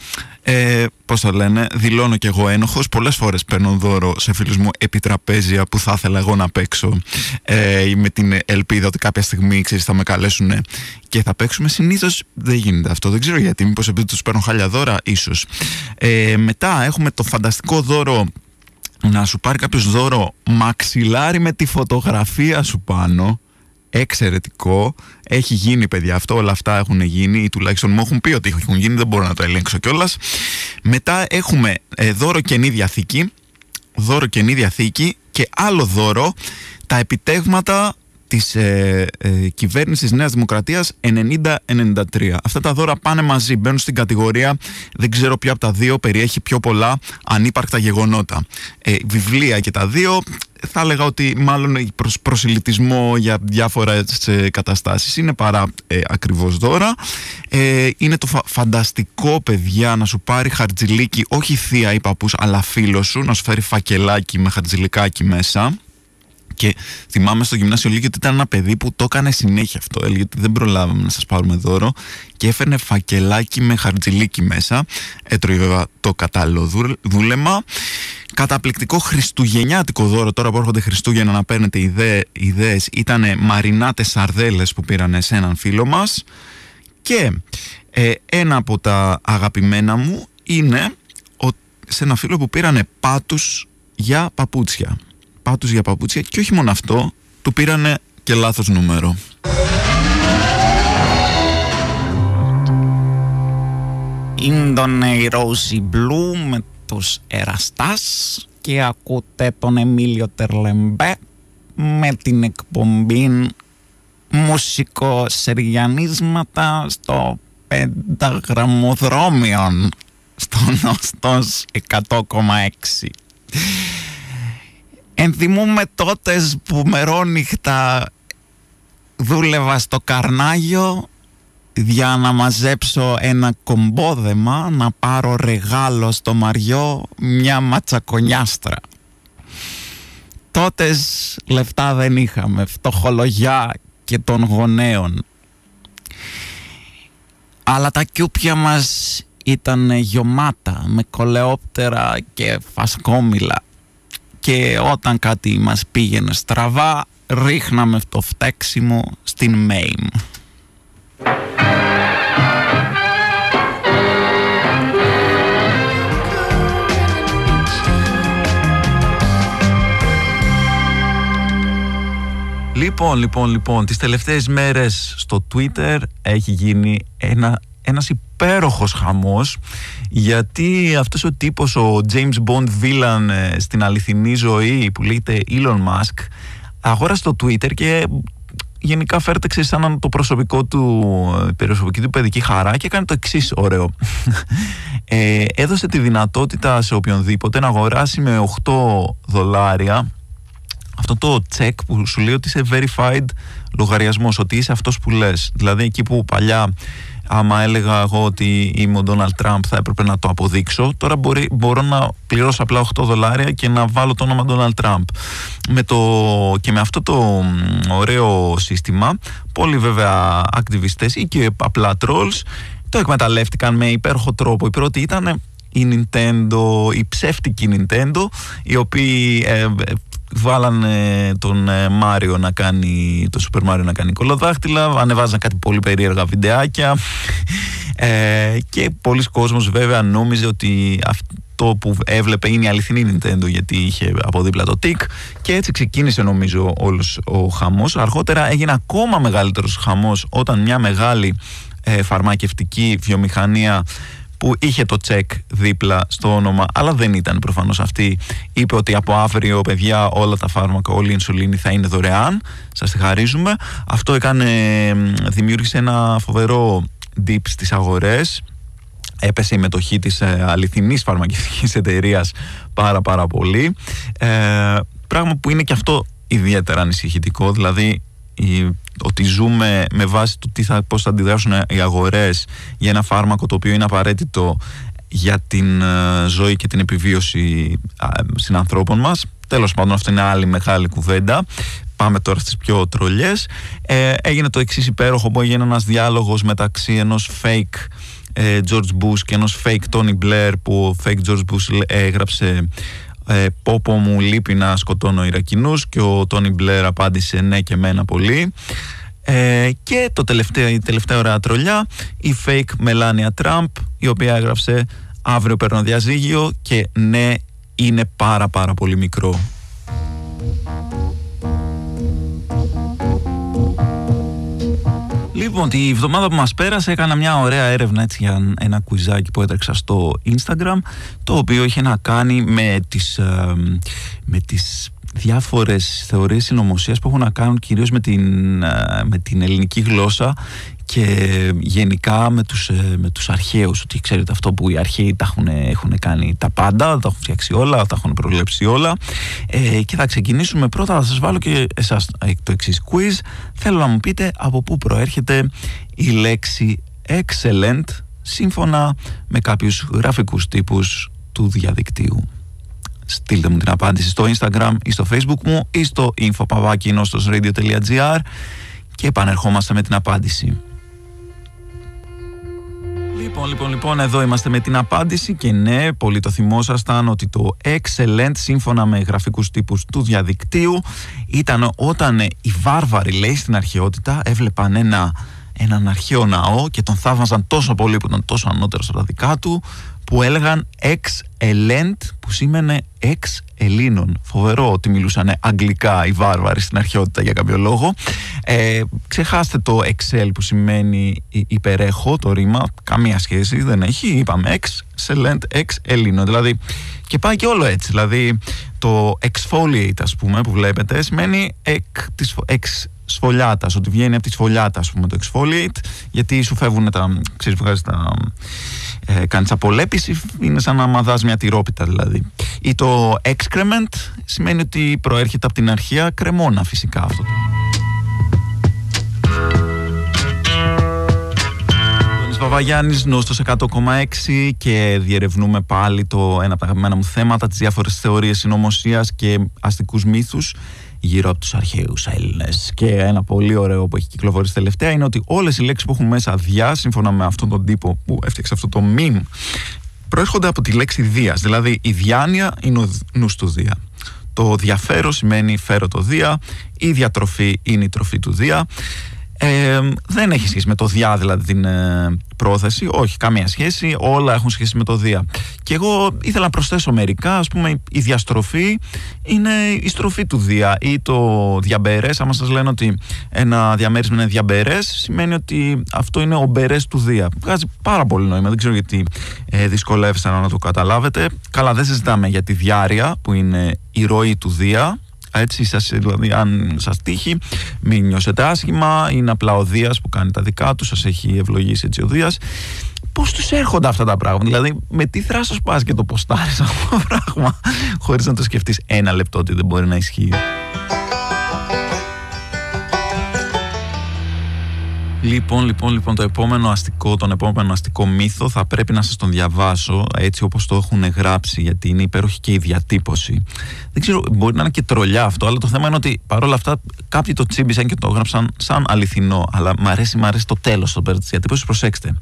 ε, πώς το λένε, δηλώνω κι εγώ ένοχος. Πολλές φορές παίρνω δώρο σε φίλους μου επί τραπέζια που θα ήθελα εγώ να παίξω ε, με την ελπίδα ότι κάποια στιγμή ξέρεις, θα με καλέσουν και θα παίξουμε. Συνήθως δεν γίνεται αυτό. Δεν ξέρω γιατί, μήπως επειδή τους παίρνω χάλια δώρα, ίσως. Ε, μετά έχουμε το φανταστικό δώρο να σου πάρει κάποιος δώρο μαξιλάρι με τη φωτογραφία σου πάνω εξαιρετικό. Έχει γίνει, παιδιά, αυτό. Όλα αυτά έχουν γίνει ή τουλάχιστον μου έχουν πει ότι έχουν γίνει. Δεν μπορώ να το ελέγξω κιόλας. Μετά έχουμε ε, δώρο καινή διαθήκη. Δώρο καινή διαθήκη και άλλο δώρο τα επιτεύγματα της ε, ε, κυβέρνησης Νέας Δημοκρατίας 90-93. Αυτά τα δώρα πάνε μαζί, μπαίνουν στην κατηγορία, δεν ξέρω ποιο από τα δύο περιέχει πιο πολλά ανύπαρκτα γεγονότα. Ε, βιβλία και τα δύο, θα έλεγα ότι μάλλον προς προσιλητισμό για διάφορα καταστάσεις είναι παρά ε, ακριβώς δώρα. Ε, είναι το φανταστικό παιδιά να σου πάρει χαρτζιλίκι, όχι θεία ή παππούς, αλλά φίλος σου, να σου φέρει φακελάκι με χαρτζιλικάκι μέσα και θυμάμαι στο γυμνάσιο λίγη ότι ήταν ένα παιδί που το έκανε συνέχεια αυτό. Έλεγε ότι δεν προλάβαμε να σας πάρουμε δώρο και έφερνε φακελάκι με χαρτζιλίκι μέσα. Έτρωγε βέβαια το κατάλληλο δούλεμα. Καταπληκτικό χριστουγεννιάτικο δώρο τώρα που έρχονται Χριστούγεννα να παίρνετε ιδέες ήταν μαρινάτες σαρδέλες που πήραν σε έναν φίλο μας. Και ε, ένα από τα αγαπημένα μου είναι σε ένα φίλο που πήρανε πάτους για παπούτσια πάτους για παπούτσια και όχι μόνο αυτό, του πήρανε και λάθος νούμερο.
Είναι η Rosy Blue με τους Εραστάς και ακούτε τον Εμίλιο Τερλεμπέ με την εκπομπή μουσικοσεριανίσματα στο πενταγραμμοδρόμιο στο νόστος 100,6. Ενθυμούμε τότες που μερόνυχτα δούλευα στο Καρνάγιο για να μαζέψω ένα κομπόδεμα να πάρω ρεγάλο στο Μαριό μια ματσακονιάστρα. Τότες λεφτά δεν είχαμε, φτωχολογιά και των γονέων. Αλλά τα κιούπια μας ήταν γιωμάτα με κολεόπτερα και φασκόμηλα και όταν κάτι μας πήγαινε στραβά ρίχναμε το φταίξιμο στην ΜΕΙΜ.
Λοιπόν, λοιπόν, λοιπόν, τις τελευταίες μέρες στο Twitter έχει γίνει ένα, ένας υπέροχος χαμός γιατί αυτός ο τύπος, ο James Bond villain ε, στην αληθινή ζωή που λέγεται Elon Musk αγόρασε το Twitter και γενικά φέρτεξε σαν το προσωπικό του, η προσωπική του παιδική χαρά και έκανε το εξής ωραίο. Ε, έδωσε τη δυνατότητα σε οποιονδήποτε να αγοράσει με 8 δολάρια αυτό το check που σου λέει ότι είσαι verified λογαριασμός, ότι είσαι αυτός που λες. Δηλαδή εκεί που παλιά άμα έλεγα εγώ ότι είμαι ο Ντόναλτ Τραμπ θα έπρεπε να το αποδείξω. Τώρα μπορεί, μπορώ να πληρώσω απλά 8 δολάρια και να βάλω το όνομα Ντόναλτ Τραμπ. Με το, και με αυτό το ωραίο σύστημα, πολλοί βέβαια ακτιβιστές ή και απλά trolls το το εκμεταλλεύτηκαν με υπέροχο τρόπο. Η πρώτη ήταν η Nintendo, η ψεύτικη Nintendo, οι οποίοι ε, βάλανε τον ε, Μάριο να κάνει, το Super Mario να κάνει κολοδάχτυλα, ανεβάζαν κάτι πολύ περίεργα βιντεάκια ε, και πολλοί κόσμος βέβαια νόμιζε ότι αυτό που έβλεπε είναι η αληθινή Nintendo γιατί είχε από δίπλα το TIC και έτσι ξεκίνησε νομίζω όλος ο χαμός. Αργότερα έγινε ακόμα μεγαλύτερος χαμός όταν μια μεγάλη ε, φαρμακευτική βιομηχανία που είχε το τσεκ δίπλα στο όνομα, αλλά δεν ήταν προφανώς αυτή. Είπε ότι από αύριο, παιδιά, όλα τα φάρμακα, όλη η инσουλίνη θα είναι δωρεάν. Σας τη χαρίζουμε. Αυτό έκανε, δημιούργησε ένα φοβερό dip στις αγορές. Έπεσε η μετοχή της ε, αληθινής φαρμακευτικής εταιρείας πάρα πάρα πολύ. Ε, πράγμα που είναι και αυτό ιδιαίτερα ανησυχητικό, δηλαδή η ότι ζούμε με βάση το τι θα, πώς θα αντιδράσουν οι αγορές για ένα φάρμακο το οποίο είναι απαραίτητο για την ε, ζωή και την επιβίωση συνανθρώπων μας. Τέλος πάντων αυτό είναι άλλη μεγάλη κουβέντα. Πάμε τώρα στις πιο τρολιές. Ε, έγινε το εξής υπέροχο που έγινε ένας διάλογος μεταξύ ενός fake ε, George Bush και ενός fake Tony Blair που ο fake George Bush έγραψε ε, πόπο μου λείπει να σκοτώνω Ιρακινούς και ο Τόνι Μπλερ απάντησε ναι και μένα πολύ. Ε, και το τελευταίο, η τελευταία ωραία τρολιά η fake Μελάνια Τραμπ η οποία έγραψε αύριο παίρνω διαζύγιο και ναι είναι πάρα πάρα πολύ μικρό Λοιπόν, τη βδομάδα που μας πέρασε έκανα μια ωραία έρευνα έτσι, για ένα κουιζάκι που έτρεξα στο Instagram το οποίο είχε να κάνει με τις, ε, με τις διάφορες θεωρίες συνωμοσίας που έχουν να κάνουν κυρίως με την, ε, με την ελληνική γλώσσα και γενικά με τους, ε, με τους αρχαίους ότι ξέρετε αυτό που οι αρχαίοι τα έχουν, έχουν κάνει τα πάντα τα έχουν φτιάξει όλα, τα έχουν προβλέψει όλα. Ε, και θα ξεκινήσουμε πρώτα. Θα σας βάλω και εσάς το εξής quiz. Θέλω να μου πείτε από πού προέρχεται η λέξη excellent σύμφωνα με κάποιους γραφικούς τύπους του διαδικτύου. Στείλτε μου την απάντηση στο Instagram ή στο Facebook μου ή στο info.radio.gr και επανερχόμαστε με την απάντηση. Λοιπόν, λοιπόν, λοιπόν, εδώ είμαστε με την απάντηση και ναι, πολύ το θυμόσασταν ότι το excellent σύμφωνα με γραφικούς τύπους του διαδικτύου ήταν όταν οι βάρβαροι λέει στην αρχαιότητα έβλεπαν ένα, έναν αρχαίο ναό και τον θαύμαζαν τόσο πολύ που ήταν τόσο ανώτερος στα δικά του που έλεγαν ex ελέντ που σήμαινε ex Ελλήνων. Φοβερό ότι μιλούσαν αγγλικά οι βάρβαροι στην αρχαιότητα για κάποιο λόγο. Ε, ξεχάστε το Excel που σημαίνει υπερέχω το ρήμα. Καμία σχέση δεν έχει. Είπαμε excellent, ex Ελλήνων. Δηλαδή και πάει και όλο έτσι. Δηλαδή το exfoliate ας πούμε που βλέπετε σημαίνει εκ της, εξ σφολιάτας, ότι βγαίνει από τη σφολιάτα ας πούμε το exfoliate γιατί σου φεύγουν τα, ξέρεις βγάζεις τα ε, κάνεις απολέπιση είναι σαν να μαδάς μια τυρόπιτα δηλαδή. Ή το excrement σημαίνει ότι προέρχεται από την αρχαία κρεμόνα φυσικά αυτό. Παπαγιάννης Νόστος 100,6 και διερευνούμε πάλι το ένα από τα αγαπημένα μου θέματα, τις διάφορες θεωρίες συνωμοσίας και αστικούς μύθους γύρω από τους αρχαίους Έλληνες. Και ένα πολύ ωραίο που έχει κυκλοφορήσει τελευταία είναι ότι όλες οι λέξεις που έχουν μέσα διά, σύμφωνα με αυτόν τον τύπο που έφτιαξε αυτό το meme, προέρχονται από τη λέξη δίας. Δηλαδή η διάνοια είναι ο νους του δία. Το διαφέρω σημαίνει φέρω το δία, η διατροφή είναι η τροφή του δία. Ε, δεν έχει σχέση με το διά δηλαδή την ε, πρόθεση, όχι καμία σχέση, όλα έχουν σχέση με το δία. Και εγώ ήθελα να προσθέσω μερικά, ας πούμε η διαστροφή είναι η στροφή του δία ή το διαμπερές, άμα σας λένε ότι ένα διαμέρισμα είναι διαμπερές, σημαίνει ότι αυτό είναι ο μπερές του δία. Βγάζει πάρα πολύ νόημα, δεν ξέρω γιατί ε, να το καταλάβετε. Καλά δεν συζητάμε για τη διάρκεια που είναι η ροή του δία, έτσι, σας, δηλαδή, αν σας τύχει, μην νιώσετε άσχημα. Είναι απλά ο Δίας που κάνει τα δικά του, σας έχει ευλογήσει έτσι ο Δίας. Πώς τους έρχονται αυτά τα πράγματα, Δηλαδή, με τι θράσος πας και το ποστάρεις αυτό το πράγμα, χωρίς να το σκεφτείς ένα λεπτό ότι δεν μπορεί να ισχύει; Λοιπόν, λοιπόν, λοιπόν, το επόμενο αστικό, τον επόμενο αστικό μύθο θα πρέπει να σας τον διαβάσω έτσι όπως το έχουν γράψει γιατί είναι υπέροχη και η διατύπωση. Δεν ξέρω, μπορεί να είναι και τρολιά αυτό, αλλά το θέμα είναι ότι παρόλα αυτά κάποιοι το τσίμπησαν και το έγραψαν σαν αληθινό, αλλά μ' αρέσει, μ' αρέσει το τέλος το πέρα της διατύπωσης, προσέξτε.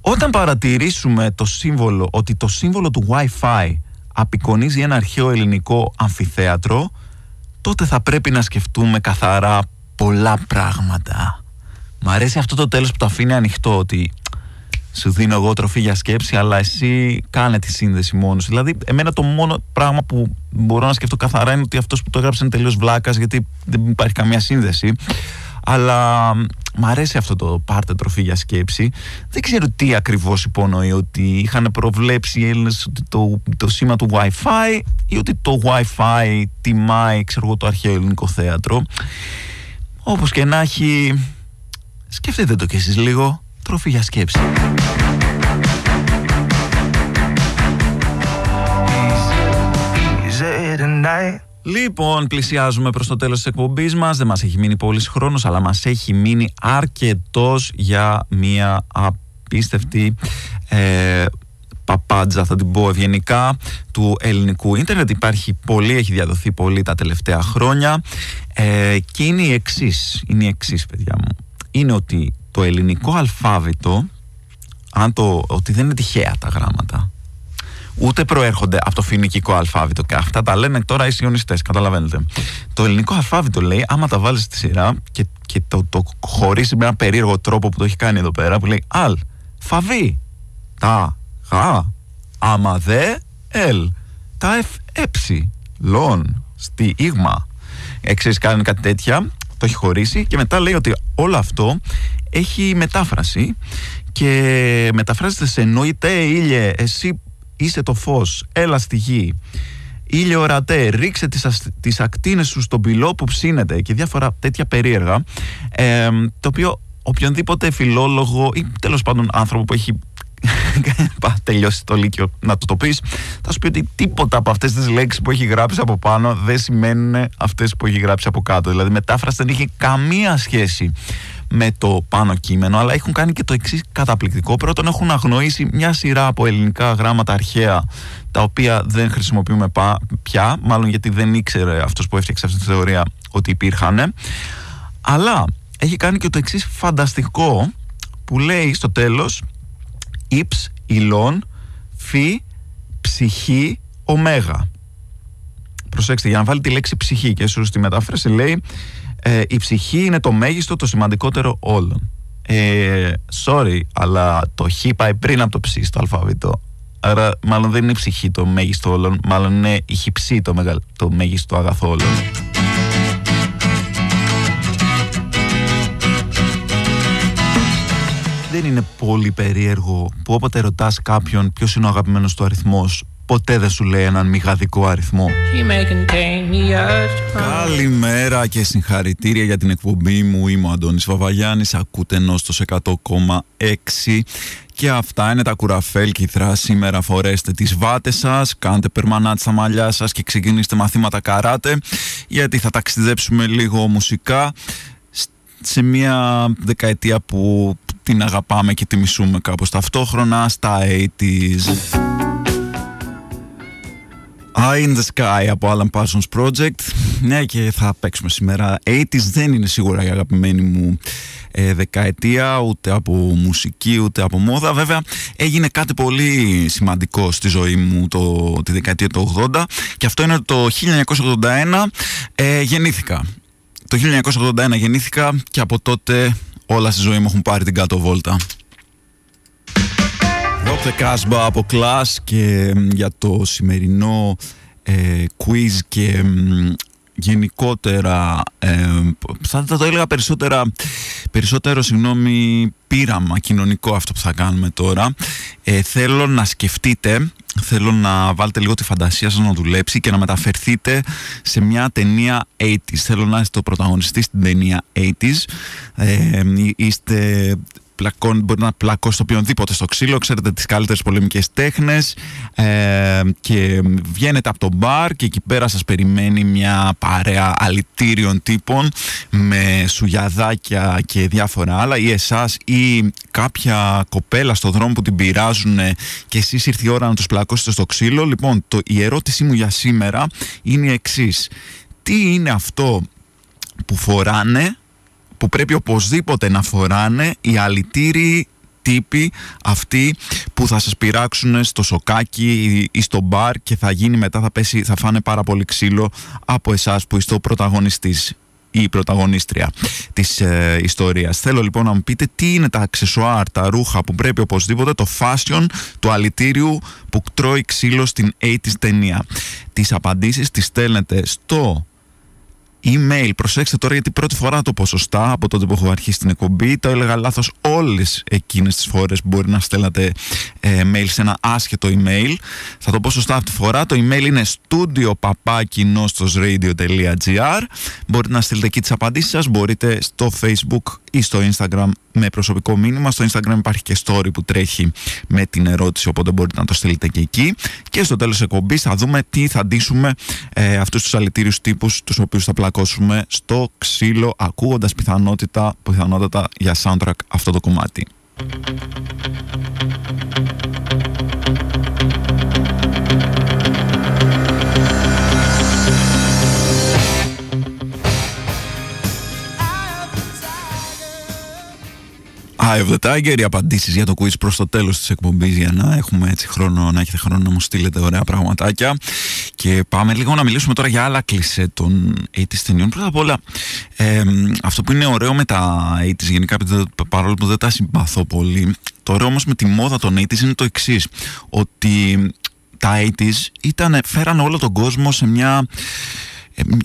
Όταν παρατηρήσουμε το σύμβολο, ότι το σύμβολο του Wi-Fi απεικονίζει ένα αρχαίο ελληνικό αμφιθέατρο, τότε θα πρέπει να σκεφτούμε καθαρά πολλά πράγματα. Μ' αρέσει αυτό το τέλος που το αφήνει ανοιχτό, ότι σου δίνω εγώ τροφή για σκέψη, αλλά εσύ κάνε τη σύνδεση μόνος Δηλαδή, εμένα το μόνο πράγμα που μπορώ να σκεφτώ καθαρά είναι ότι αυτός που το έγραψε είναι τελείως βλάκας, γιατί δεν υπάρχει καμία σύνδεση. Αλλά μ' αρέσει αυτό το πάρτε τροφή για σκέψη. Δεν ξέρω τι ακριβώς υπονοεί, ότι είχαν προβλέψει οι Έλληνες το, το σήμα του Wi-Fi ή ότι το Wi-Fi τιμάει, ξέρω εγώ, το αρχαίο ελληνικό θέατρο. Όπως και να έχει, σκεφτείτε το κι εσείς λίγο τροφή για σκέψη. Λοιπόν, πλησιάζουμε προς το τέλος της εκπομπής μας. Δεν μας έχει μείνει πολύς χρόνος, αλλά μας έχει μείνει αρκετός για μια απίστευτη ε, παπάντζα, θα την πω ευγενικά, του ελληνικού ίντερνετ. Υπάρχει πολύ, έχει διαδοθεί πολύ τα τελευταία χρόνια ε, και είναι η εξής, είναι η εξής παιδιά μου. Είναι ότι το ελληνικό αλφάβητο, αν το, ότι δεν είναι τυχαία τα γράμματα, ούτε προέρχονται από το φοινικικό αλφάβητο και αυτά τα λένε τώρα οι σιωνιστές, καταλαβαίνετε. Το ελληνικό αλφάβητο λέει, άμα τα βάλεις στη σειρά και, και το, το χωρίσει με ένα περίεργο τρόπο που το έχει κάνει εδώ πέρα, που λέει αλ, φαβί, τα, γα, άμα δε, ελ, τα εφ, έψι, λον, στη, ήγμα. Εξής κάνει κάτι τέτοια, το έχει χωρίσει και μετά λέει ότι όλο αυτό έχει μετάφραση και μεταφράζεται σε εννοείται ήλιε εσύ είσαι το φως έλα στη γη. Ήλιο ορατέ ρίξε τις, τις ακτίνες σου στον πυλό που ψήνεται και διάφορα τέτοια περίεργα ε, το οποίο οποιονδήποτε φιλόλογο ή τέλος πάντων άνθρωπο που έχει τελειώσει το λύκειο να το το πεις θα σου πει ότι τίποτα από αυτές τις λέξεις που έχει γράψει από πάνω δεν σημαίνουν αυτές που έχει γράψει από κάτω δηλαδή μετάφραση δεν έχει καμία σχέση με το πάνω κείμενο, αλλά έχουν κάνει και το εξής καταπληκτικό. Πρώτον, έχουν αγνοήσει μια σειρά από ελληνικά γράμματα αρχαία, τα οποία δεν χρησιμοποιούμε πια, μάλλον γιατί δεν ήξερε αυτός που έφτιαξε αυτή τη θεωρία ότι υπήρχαν. Αλλά έχει κάνει και το εξής φανταστικό, που λέει στο τέλος Υψ, ηλών, φι, ψυχή, ωμέγα. Προσέξτε, για να βάλει τη λέξη ψυχή και έσως στη μετάφραση λέει ε, η ψυχή είναι το μέγιστο, το σημαντικότερο όλων. Ε, sorry, αλλά το χ πάει πριν από το ψ στο αλφάβητο. Άρα, μάλλον δεν είναι η ψυχή το μέγιστο όλων, μάλλον είναι η χυψή το, μεγα, το μέγιστο αγαθό όλων. Δεν είναι πολύ περίεργο που όποτε ρωτάς κάποιον ποιος είναι ο αγαπημένος του αριθμός ποτέ δεν σου λέει έναν μηγαδικό αριθμό. Καλημέρα και συγχαρητήρια για την εκπομπή μου. Είμαι ο Αντώνης Βαβαγιάννης, ακούτε νόστος 100,6 και αυτά είναι τα κουραφέλ κυθρά. Σήμερα φορέστε τις βάτες σας, κάντε περμανάτ στα μαλλιά σας και ξεκινήστε μαθήματα καράτε γιατί θα ταξιδέψουμε λίγο μουσικά σε μια δεκαετία που την αγαπάμε και τη μισούμε κάπως ταυτόχρονα στα 80's. Eye in the Sky από Alan Parsons Project. Ναι, και θα παίξουμε σήμερα. 80's δεν είναι σίγουρα η αγαπημένη μου ε, δεκαετία, ούτε από μουσική, ούτε από μόδα. Βέβαια, έγινε κάτι πολύ σημαντικό στη ζωή μου το, τη δεκαετία του 80 και αυτό είναι το 1981 ε, γεννήθηκα. Το 1981 γεννήθηκα και από τότε όλα στη ζωή μου έχουν πάρει την κάτω βόλτα. Rock the Casbah από Class και για το σημερινό ε, quiz και γενικότερα ε, θα, το έλεγα περισσότερα περισσότερο συγγνώμη πείραμα κοινωνικό αυτό που θα κάνουμε τώρα ε, θέλω να σκεφτείτε θέλω να βάλετε λίγο τη φαντασία σας να δουλέψει και να μεταφερθείτε σε μια ταινία 80s θέλω να είστε ο πρωταγωνιστής στην ταινία 80s ε, είστε πλακών, μπορεί να πλακώσει το οποιονδήποτε στο ξύλο, ξέρετε τις καλύτερες πολεμικές τέχνες ε, και βγαίνετε από το μπαρ και εκεί πέρα σας περιμένει μια παρέα αλητήριων τύπων με σουγιαδάκια και διάφορα άλλα ή εσάς ή κάποια κοπέλα στο δρόμο που την πειράζουν και εσείς ήρθε η ώρα να τους πλακώσετε στο ξύλο. Λοιπόν, το, η ερώτησή μου για σήμερα είναι η εξής. Τι είναι αυτό που φοράνε που πρέπει οπωσδήποτε να φοράνε οι αλητήριοι τύποι αυτοί που θα σας πειράξουν στο σοκάκι ή στο μπαρ και θα γίνει μετά, θα, πέσει, θα φάνε πάρα πολύ ξύλο από εσάς που είστε ο πρωταγωνιστής ή η πρωταγωνίστρια της ε, ιστορίας. Θέλω λοιπόν να μου πείτε τι είναι τα αξεσουάρ, τα ρούχα που πρέπει οπωσδήποτε, το fashion του αλητήριου που τρώει ξύλο στην 80's ταινία. Τις απαντήσεις τις στέλνετε στο email. Προσέξτε τώρα γιατί πρώτη φορά το ποσοστά από τότε που έχω αρχίσει την εκπομπή. Το έλεγα λάθος όλες εκείνες τις φορές που μπορεί να στέλνατε ε, mail σε ένα άσχετο email. Θα το πω σωστά αυτή τη φορά. Το email είναι studio.papaki.nostosradio.gr Μπορείτε να στείλετε εκεί τις απαντήσεις σας. Μπορείτε στο facebook ή στο instagram με προσωπικό μήνυμα. Στο instagram υπάρχει και story που τρέχει με την ερώτηση οπότε μπορείτε να το στείλετε και εκεί. Και στο τέλος εκπομπής θα δούμε τι θα ντύσουμε ε, αυτούς τους αλητήριους τύπους τους οποίους θα πλακώσουμε στο ξύλο ακούγοντας πιθανότητα, πιθανότατα για soundtrack αυτό το κομμάτι. Eye of the Tiger, οι απαντήσεις για το quiz προς το τέλος της εκπομπής για να έχουμε έτσι χρόνο, να έχετε χρόνο να μου στείλετε ωραία πραγματάκια. Και πάμε λίγο να μιλήσουμε τώρα για άλλα κλισέ των 80's ταινιών. Πρώτα απ' όλα, ε, αυτό που είναι ωραίο με τα 80's γενικά, παρόλο που δεν τα συμπαθώ πολύ, το ωραίο όμως με τη μόδα των 80's είναι το εξής. Ότι τα 80's ήταν, φέραν όλο τον κόσμο σε μια ε,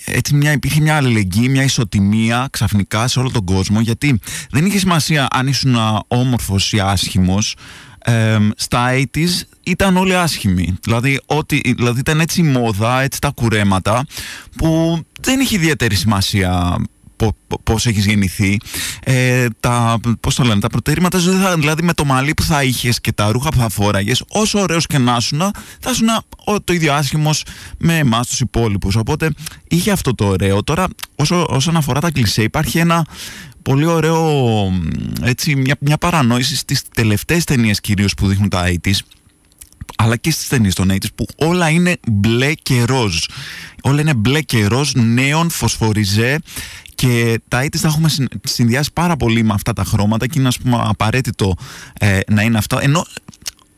έτσι μια, υπήρχε μια αλληλεγγύη, μια ισοτιμία ξαφνικά σε όλο τον κόσμο γιατί δεν είχε σημασία αν ήσουν όμορφος ή άσχημος. Ε, στα 80's ήταν όλοι άσχημοι. Δηλαδή, ότι, δηλαδή ήταν έτσι η μόδα, έτσι τα κουρέματα που δεν είχε ιδιαίτερη σημασία πώς έχεις γεννηθεί. Ε, τα, πώς το λένε, τα προτερήματα δηλαδή με το μαλλί που θα είχες και τα ρούχα που θα φόραγες όσο ωραίος και να σου θα σου το ίδιο άσχημος με εμάς τους υπόλοιπους. Οπότε είχε αυτό το ωραίο. Τώρα όσο, όσον αφορά τα κλισέ υπάρχει ένα πολύ ωραίο έτσι, μια, μια παρανόηση στις τελευταίες ταινίες κυρίως που δείχνουν τα 80's αλλά και στις ταινίες των 80's που όλα είναι μπλε και ροζ. Όλα είναι μπλε και ροζ, νέων, φωσφοριζέ και τα AIDS τα έχουμε συνδυάσει πάρα πολύ με αυτά τα χρώματα και είναι ας πούμε απαραίτητο ε, να είναι αυτό. Ενώ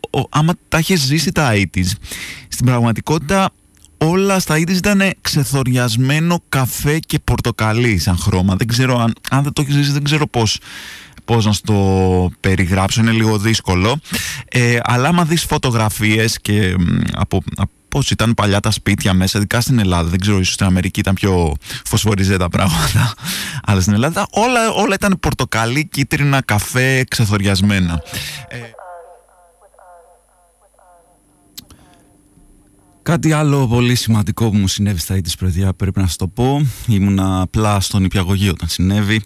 ο, άμα τα έχει ζήσει τα AIDS, στην πραγματικότητα όλα στα AIDS ήταν ξεθοριασμένο καφέ και πορτοκαλί σαν χρώμα. Δεν ξέρω αν, αν δεν το έχεις ζήσει, δεν ξέρω πώς πώς να στο περιγράψω, είναι λίγο δύσκολο. Ε, αλλά άμα δεις φωτογραφίες και από, από Πώς ήταν παλιά τα σπίτια μέσα, ειδικά στην Ελλάδα. Δεν ξέρω, ίσως στην Αμερική ήταν πιο φωσφοριζέ τα πράγματα. Αλλά στην Ελλάδα όλα, όλα ήταν πορτοκαλί, κίτρινα, καφέ, ξεθοριασμένα. Ε, Κάτι άλλο πολύ σημαντικό που μου συνέβη στα ίδια παιδιά πρέπει να σας το πω. Ήμουνα απλά στον υπηαγωγείο όταν συνέβη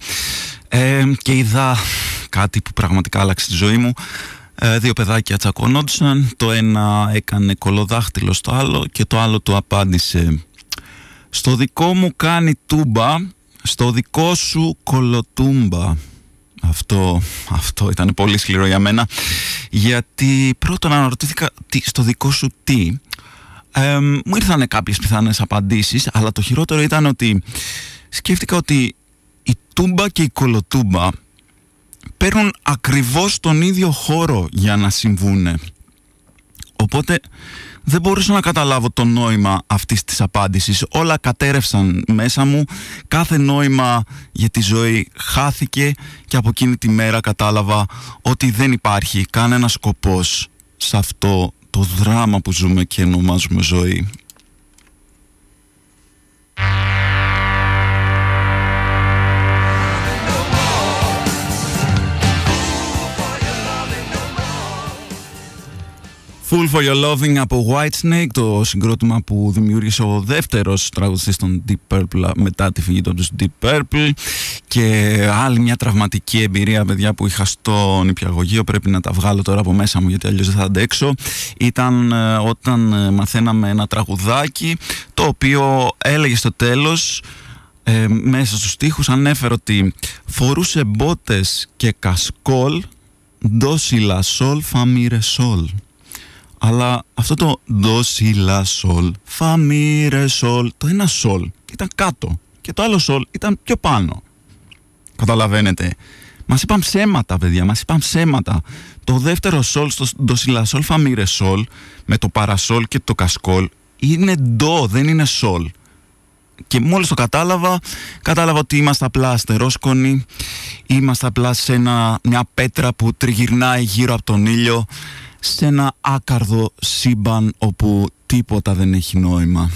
ε, και είδα κάτι που πραγματικά άλλαξε τη ζωή μου. Ε, δύο παιδάκια τσακωνόντουσαν, το ένα έκανε κολοδάχτυλο στο άλλο και το άλλο του απάντησε. «Στο δικό μου κάνει τούμπα, στο δικό σου κολοτούμπα». Αυτό, αυτό ήταν πολύ σκληρό για μένα γιατί πρώτον αναρωτήθηκα τι, στο δικό σου τι. Ε, μου ήρθαν κάποιες πιθανές απαντήσεις αλλά το χειρότερο ήταν ότι σκέφτηκα ότι η τούμπα και η κολοτούμπα παίρνουν ακριβώς τον ίδιο χώρο για να συμβούνε. Οπότε δεν μπορούσα να καταλάβω το νόημα αυτής της απάντησης. Όλα κατέρευσαν μέσα μου, κάθε νόημα για τη ζωή χάθηκε και από εκείνη τη μέρα κατάλαβα ότι δεν υπάρχει κανένα σκοπός σε αυτό το δράμα που ζούμε και ονομάζουμε ζωή. Full for Your Loving από Whitesnake, το συγκρότημα που δημιούργησε ο δεύτερος τραγουδιστής των Deep Purple μετά τη φυγή του Deep Purple. Και άλλη μια τραυματική εμπειρία παιδιά που είχα στο νηπιαγωγείο πρέπει να τα βγάλω τώρα από μέσα μου γιατί αλλιώς δεν θα αντέξω ήταν ε, όταν ε, μαθαίναμε ένα τραγουδάκι το οποίο έλεγε στο τέλος ε, μέσα στους στίχους ανέφερε ότι φορούσε μπότες και κασκόλ ντόσιλα σολ φαμίρε σολ αλλά αυτό το do, si, la, sol, fa, mi, re, sol, το ένα sol ήταν κάτω και το άλλο sol ήταν πιο πάνω. Καταλαβαίνετε Μας είπαν ψέματα, παιδιά, μας είπαν ψέματα. Το δεύτερο σολ στο ντοσιλασόλ φαμίρε σολ με το παρασόλ και το κασκόλ είναι ντο, δεν είναι σολ. Και μόλις το κατάλαβα, κατάλαβα ότι είμαστε απλά αστερόσκονοι, είμαστε απλά σε ένα, μια πέτρα που τριγυρνάει γύρω από τον ήλιο, σε ένα άκαρδο σύμπαν όπου τίποτα δεν έχει νόημα.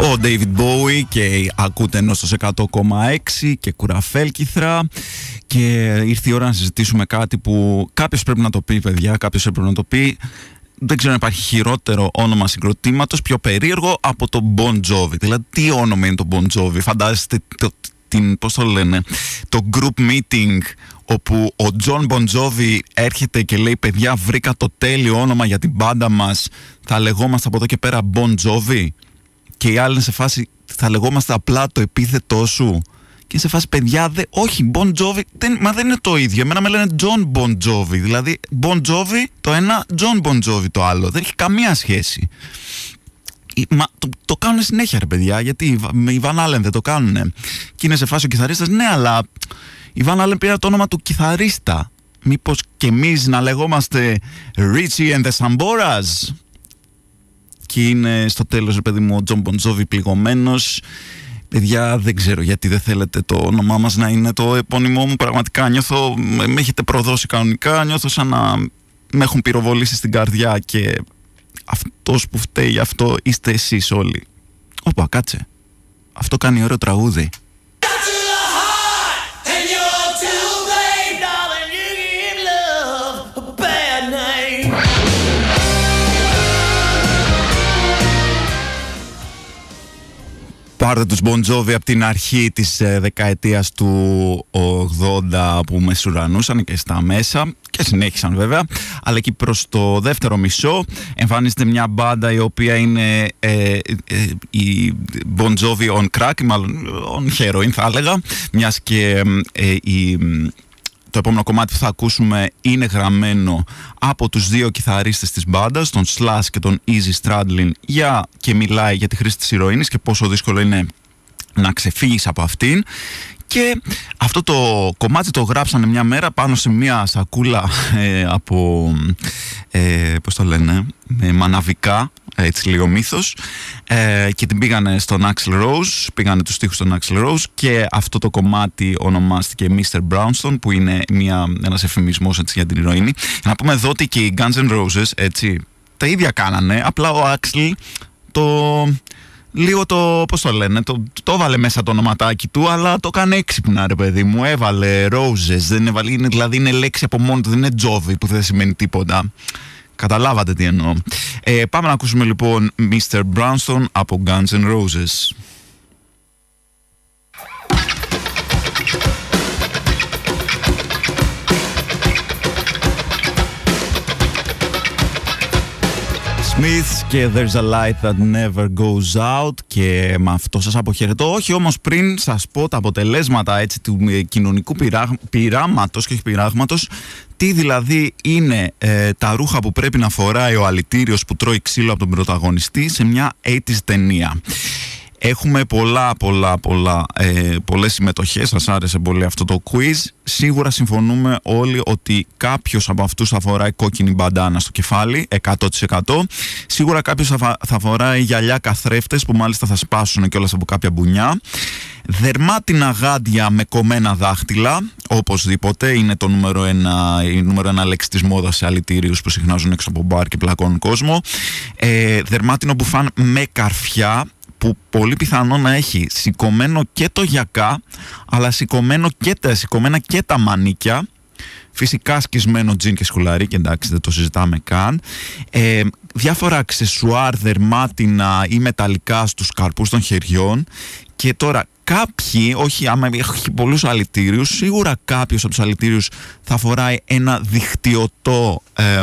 Ο David Bowie και ακούτε ενώ στο 100,6 και κουραφέλ κυθρά και ήρθε η ώρα να συζητήσουμε κάτι που κάποιος πρέπει να το πει παιδιά, κάποιος πρέπει να το πει. Δεν ξέρω αν υπάρχει χειρότερο όνομα συγκροτήματος πιο περίεργο από το Bon Jovi. Δηλαδή, τι όνομα είναι το Bon Jovi, φαντάζεστε το, την, πώς το λένε, το group meeting όπου ο John Bon Jovi έρχεται και λέει παιδιά βρήκα το τέλειο όνομα για την μπάντα μας. Θα λεγόμαστε από εδώ και πέρα Bon Jovi και οι άλλοι είναι σε φάση θα λεγόμαστε απλά το επίθετό σου και σε φάση παιδιά, δε, όχι, Bon Jovi, δεν, μα δεν είναι το ίδιο. Εμένα με λένε John Bon Jovi. Δηλαδή, Bon Jovi το ένα, John Bon Jovi το άλλο. Δεν έχει καμία σχέση. Μα το, το κάνουν συνέχεια, ρε παιδιά, γιατί με η Van Allen δεν το κάνουν. Και είναι σε φάση ο κιθαρίστας, ναι, αλλά η Van Allen πήρε το όνομα του κιθαρίστα. Μήπως και εμείς να λεγόμαστε Richie and the Samboras; Και είναι στο τέλος ρε παιδί μου ο Τζον Μπον Τζόβι πληγωμένος. Παιδιά δεν ξέρω γιατί δεν θέλετε το όνομά μας να είναι το επώνυμό μου. Πραγματικά νιώθω, με έχετε προδώσει κανονικά. Νιώθω σαν να με έχουν πυροβολήσει στην καρδιά Και αυτός που φταίει γι' αυτό είστε εσείς όλοι. Όπα κάτσε. Αυτό κάνει ωραίο τραγούδι Πάρτε τους Bon Jovi από την αρχή της ε, δεκαετίας του 80 που μεσουρανούσαν και στα μέσα και συνέχισαν βέβαια αλλά εκεί προς το δεύτερο μισό εμφανίζεται μια μπάντα η οποία είναι ε, ε, η Bon Jovi on crack μάλλον on heroin θα έλεγα μιας και η το επόμενο κομμάτι που θα ακούσουμε είναι γραμμένο από τους δύο κιθαρίστες της μπάντας, τον Slash και τον Easy Stradlin για, και μιλάει για τη χρήση της ηρωίνης και πόσο δύσκολο είναι να ξεφύγεις από αυτήν και αυτό το κομμάτι το γράψανε μια μέρα πάνω σε μια σακούλα ε, από, ε, πώς το λένε, με μαναβικά, έτσι λίγο μύθος ε, και την πήγανε στον Axel Rose, πήγανε τους στίχους στον Axel Rose και αυτό το κομμάτι ονομάστηκε Mr. Brownstone που είναι μια, ένας εφημισμός έτσι, για την ηρωίνη. Να πούμε εδώ ότι και οι Guns N' Roses έτσι, τα ίδια κάνανε, απλά ο Axel το λίγο το, πώς το λένε, το, το έβαλε μέσα το ονοματάκι του, αλλά το έκανε έξυπνα ρε παιδί μου, έβαλε roses, δεν έβαλε, είναι, δηλαδή είναι λέξη από μόνο του, δεν είναι τζόβι που δεν σημαίνει τίποτα. Καταλάβατε τι εννοώ. Ε, πάμε να ακούσουμε λοιπόν Mr. Brownstone από Guns N' Roses. Smiths και There's a light that never goes out και με αυτό σας αποχαιρετώ. Όχι όμως πριν σας πω τα αποτελέσματα έτσι, του ε, κοινωνικού πειρά, πειράματος και όχι πειράγματος τι δηλαδή είναι ε, τα ρούχα που πρέπει να φοράει ο αλητήριος που τρώει ξύλο από τον πρωταγωνιστή σε μια 80's ταινία. Έχουμε πολλά, πολλά, πολλά, ε, πολλές συμμετοχές. Σας άρεσε πολύ αυτό το quiz. Σίγουρα συμφωνούμε όλοι ότι κάποιος από αυτούς θα φοράει κόκκινη μπαντάνα στο κεφάλι, 100%. Σίγουρα κάποιος θα, θα φοράει γυαλιά καθρέφτες που μάλιστα θα σπάσουν κιόλας από κάποια μπουνιά. Δερμάτινα γάντια με κομμένα δάχτυλα, οπωσδήποτε, είναι το νούμερο ένα, η νούμερο ένα λέξη της μόδας σε αλητήριους που συχνάζουν έξω από μπαρ και πλακώνουν κόσμο. Ε, δερμάτινο μπουφάν με καρφιά, που πολύ πιθανό να έχει σηκωμένο και το γιακά αλλά σηκωμένο και τα, σηκωμένα και τα μανίκια. Φυσικά σκισμένο τζιν και σκουλαρί και εντάξει δεν το συζητάμε καν. Ε, διάφορα αξεσουάρ δερμάτινα ή μεταλλικά στους καρπούς των χεριών. Και τώρα κάποιοι, όχι άμα έχει πολλούς αλητήριους, σίγουρα κάποιος από τους αλητήριους θα φοράει ένα δικτυωτό ε,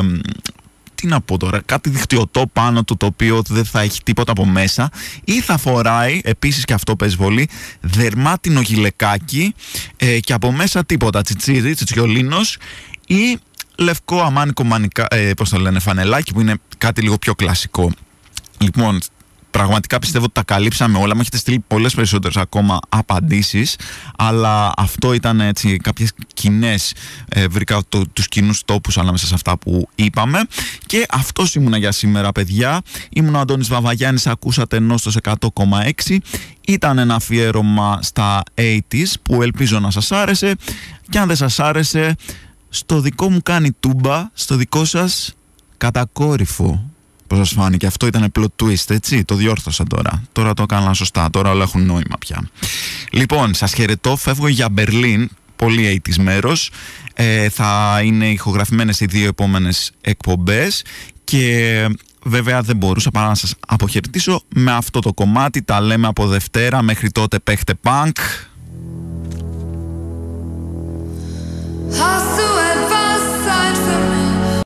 τι να πω τώρα, κάτι δικτυωτό πάνω του το οποίο δεν θα έχει τίποτα από μέσα ή θα φοράει, επίσης και αυτό παίζει πολύ, δερμάτινο γυλεκάκι ε, και από μέσα τίποτα, τσιτσίδι, τσιτσιολίνος ή λευκό αμάνικο μανικά, ε, πώς το λένε, φανελάκι που είναι κάτι λίγο πιο κλασικό. Λοιπόν, πραγματικά πιστεύω ότι τα καλύψαμε όλα. Μου έχετε στείλει πολλές περισσότερες ακόμα απαντήσεις, αλλά αυτό ήταν έτσι κάποιες κοινές. Ε, βρήκα το, τους κοινούς τόπους ανάμεσα σε αυτά που είπαμε. Και αυτός ήμουνα για σήμερα, παιδιά. Ήμουν ο Αντώνης Βαβαγιάννης, ακούσατε ενώ στο 100,6. Ήταν ένα αφιέρωμα στα 80s που ελπίζω να σας άρεσε. Και αν δεν σας άρεσε, στο δικό μου κάνει τούμπα, στο δικό σας κατακόρυφο. Πώς σας φάνηκε, αυτό ήταν plot twist, έτσι. Το διόρθωσα τώρα. Τώρα το έκανα σωστά. Τώρα όλα έχουν νόημα πια. Λοιπόν, σας χαιρετώ. Φεύγω για Μπερλίν. Πολύ αίτης μέρος. Ε, θα είναι ηχογραφημένες οι δύο επόμενες εκπομπές και βέβαια δεν μπορούσα παρά να σας αποχαιρετήσω με αυτό το κομμάτι. Τα λέμε από Δευτέρα. Μέχρι τότε παίχτε punk.